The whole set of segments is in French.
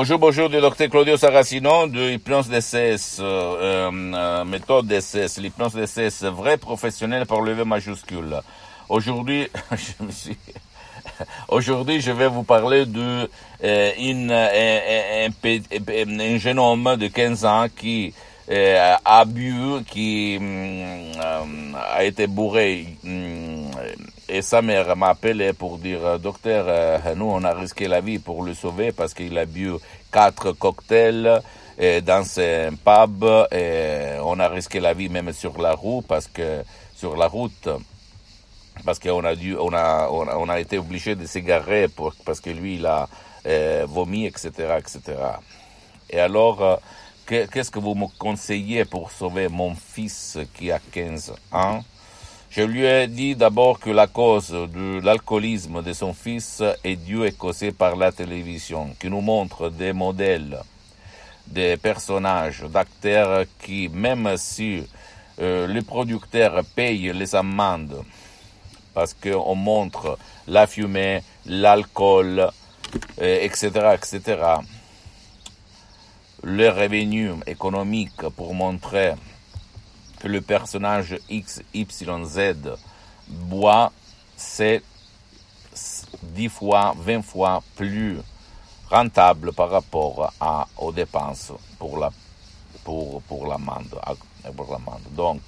Bonjour, bonjour, du docteur Claudio Saracino de DCS, euh, euh, méthode DCS, l'hypnose DCS, vrai professionnel par le V majuscule. Aujourd'hui, je. Aujourd'hui, je vais vous parler de euh, une, un, un, un, jeune homme de 15 ans qui euh, a bu, qui euh, a été bourré. Et sa mère m'a appelé pour dire, docteur, euh, nous, on a risqué la vie pour le sauver parce qu'il a bu quatre cocktails euh, dans un pub. Et on a risqué la vie même sur la route parce que sur la route parce qu'on a dû, on a, on a, été obligé de s'égarer parce que lui, il a euh, vomi, etc., etc. Et alors, euh, qu'est-ce que vous me conseillez pour sauver mon fils qui a 15 ans? Je lui ai dit d'abord que la cause de l'alcoolisme de son fils est due et causée par la télévision, qui nous montre des modèles, des personnages, d'acteurs qui, même si euh, les producteurs payent les amendes, parce qu'on montre la fumée, l'alcool, euh, etc., etc. Le revenu économique pour montrer que le personnage X, Y, Z boit, c'est 10 fois, 20 fois plus rentable par rapport à, aux dépenses pour la, pour, pour l'amende. Donc,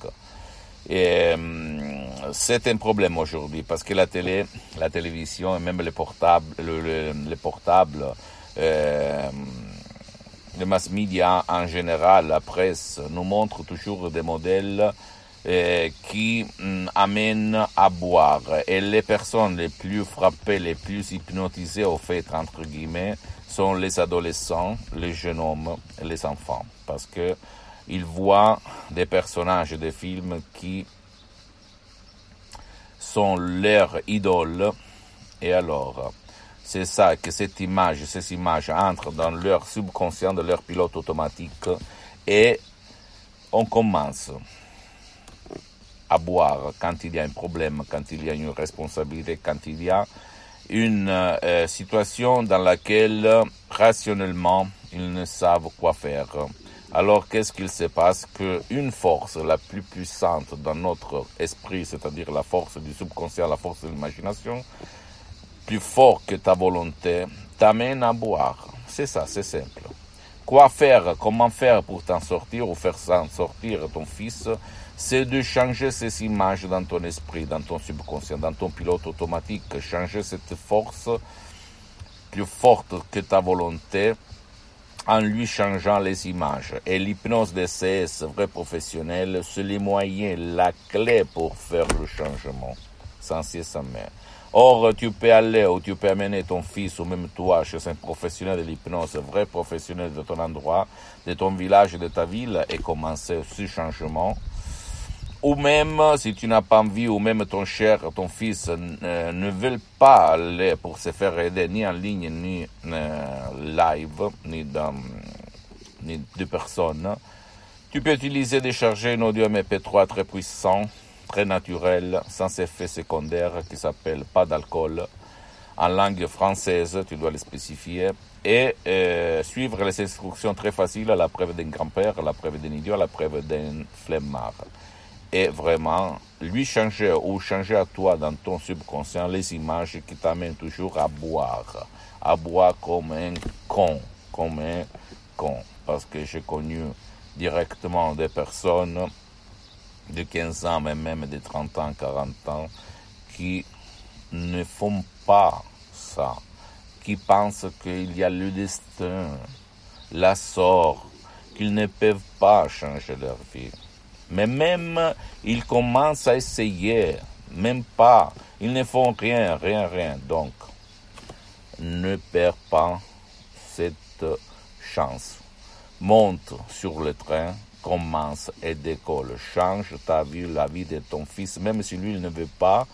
et, c'est un problème aujourd'hui parce que la télé, la télévision et même les portables, euh, les mass media en général, la presse, nous montrent toujours des modèles euh, qui mm, amènent à boire. Et les personnes les plus frappées, les plus hypnotisées au fait, entre guillemets, sont les adolescents, les jeunes hommes les enfants. Parce que ils voient des personnages des films qui sont leurs idoles. Et alors, c'est ça que cette image, ces images entrent dans leur subconscient de leur pilote automatique et on commence à boire quand il y a un problème, quand il y a une responsabilité, quand il y a une euh, situation dans laquelle rationnellement ils ne savent quoi faire. Alors qu'est-ce qu'il se passe? Qu'une force la plus puissante dans notre esprit, c'est-à-dire la force du subconscient, la force de l'imagination, fort que ta volonté, t'amène à boire. C'est ça, c'est simple. Quoi faire, comment faire pour t'en sortir ou faire s'en sortir ton fils, c'est de changer ces images dans ton esprit, dans ton subconscient, dans ton pilote automatique, changer cette force plus forte que ta volonté en lui changeant les images. Et l'hypnose DCS vrai professionnel, c'est les moyens, la clé pour faire le changement, sans cesse sa mère. Or, tu peux aller ou tu peux amener ton fils ou même toi chez un professionnel de l'hypnose, vrai professionnel de ton endroit, de ton village, de ta ville et commencer ce changement. Ou même, si tu n'as pas envie, ou même ton cher, ton fils euh, ne veulent pas aller pour se faire aider ni en ligne, ni euh, live, ni, de personnes, tu peux utiliser décharger un audio MP3 très puissant, très naturel, sans effet secondaire, qui s'appelle pas d'alcool, en langue française, tu dois le spécifier, et euh, suivre les instructions très faciles la preuve d'un grand-père, la preuve d'un idiot, la preuve d'un flemmard. Et vraiment lui changer ou changer à toi dans ton subconscient les images qui t'amènent toujours à boire, à boire comme un con, comme un con. Parce que j'ai connu directement des personnes de 15 ans, mais même de 30 ans, 40 ans, qui ne font pas ça, qui pensent qu'il y a le destin, la sort, qu'ils ne peuvent pas changer leur vie. Mais même, ils commencent à essayer, même pas. Ils ne font rien, rien, rien. Donc, ne perds pas cette chance. Monte sur le train, commence et décolle. Change ta vie, la vie de ton fils, même si lui ne veut pas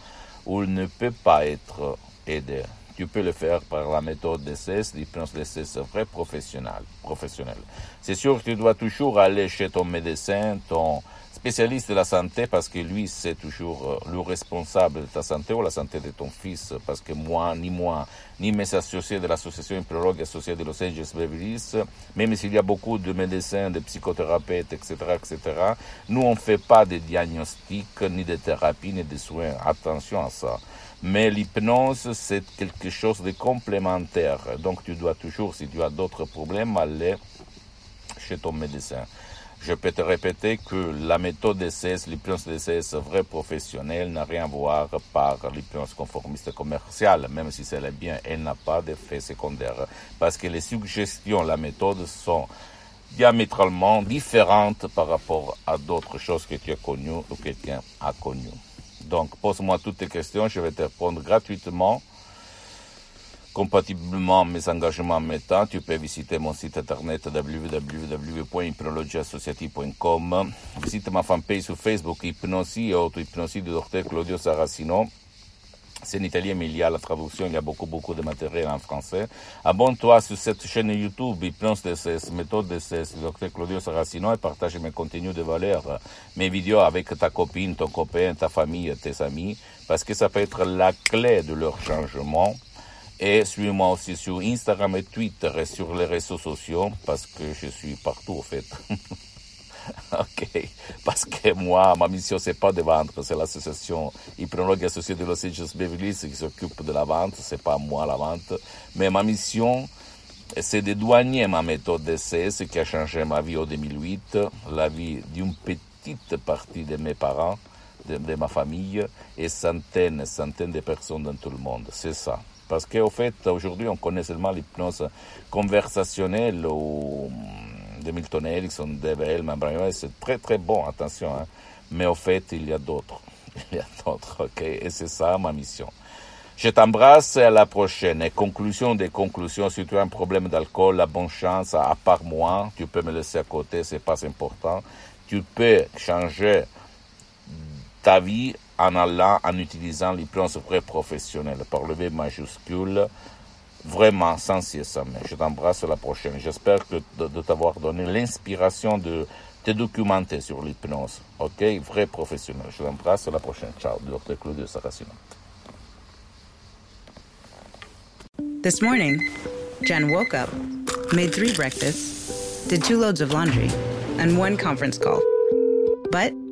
ou il ne peut pas être aidé. Tu peux le faire par la méthode DCS, l'hypnose DCS vrai professionnel. professionnel. C'est sûr que tu dois toujours aller chez ton médecin, ton spécialiste de la santé, parce que lui, c'est toujours euh, le responsable de ta santé ou la santé de ton fils, parce que moi, ni moi, ni mes associés de l'association hypnologue associée de Los Angeles Beverly même s'il y a beaucoup de médecins, de psychothérapeutes, etc., etc., nous, on ne fait pas de diagnostics, ni de thérapie, ni de soins. Attention à ça. Mais l'hypnose, c'est quelque chose de complémentaire. Donc tu dois toujours, si tu as d'autres problèmes, aller chez ton médecin. Je peux te répéter que la méthode DCS, l'hypnose DCS vrai professionnel n'a rien à voir par l'hypnose conformiste commerciale, même si c'est bien, elle n'a pas d'effet secondaire. Parce que les suggestions, la méthode sont diamétralement différentes par rapport à d'autres choses que tu as connues ou que quelqu'un a connues. Donc, pose-moi toutes tes questions, je vais te répondre gratuitement. Compatiblement mes engagements temps, tu peux visiter mon site internet www.hypnologieassociative.com. Visite ma fanpage sur Facebook, Hypnosie et auto-hypnosie du docteur Claudio Saracino. C'est en italien, mais il y a la traduction, il y a beaucoup, beaucoup de matériel en français. Abonne-toi sur cette chaîne YouTube, Hypnose DCS, méthode DCS, Dr Claudio Saracino, et partage mes contenus de valeur, mes vidéos avec ta copine, ton copain, ta famille, tes amis, parce que ça peut être la clé de leur changement. Et suis-moi aussi sur Instagram et Twitter et sur les réseaux sociaux, parce que je suis partout, au fait. Ok, parce que moi, ma mission, c'est pas de vendre, c'est l'association hypnologue associée de Los Angeles Beverly qui s'occupe de la vente, c'est pas moi la vente. Mais ma mission, c'est de douanier ma méthode d'essai, ce qui a changé ma vie en 2008, la vie d'une petite partie de mes parents, de, de ma famille, et centaines et centaines de personnes dans tout le monde. C'est ça. Parce qu'au fait, aujourd'hui, on connaît seulement l'hypnose conversationnelle ou de Milton Erickson, Hellman, Brian c'est très très bon, attention. Hein. Mais au fait, il y a d'autres. Il y a d'autres, ok Et c'est ça ma mission. Je t'embrasse et à la prochaine. Et conclusion des conclusions, si tu as un problème d'alcool, la bonne chance, à part moi, tu peux me laisser à côté, c'est pas important. Tu peux changer ta vie en allant, en utilisant l'hypnose vrai professionnel par le V majuscule vraiment sans mais Je t'embrasse la prochaine. J'espère que de, t'avoir donné l'inspiration de te documenter sur l'hypnose. OK? Vrai professionnel. Je t'embrasse la prochaine. Ciao, Dr. Claudio Saracino. This morning, Jen woke up, made three breakfasts, did two loads of laundry, and one conference call. But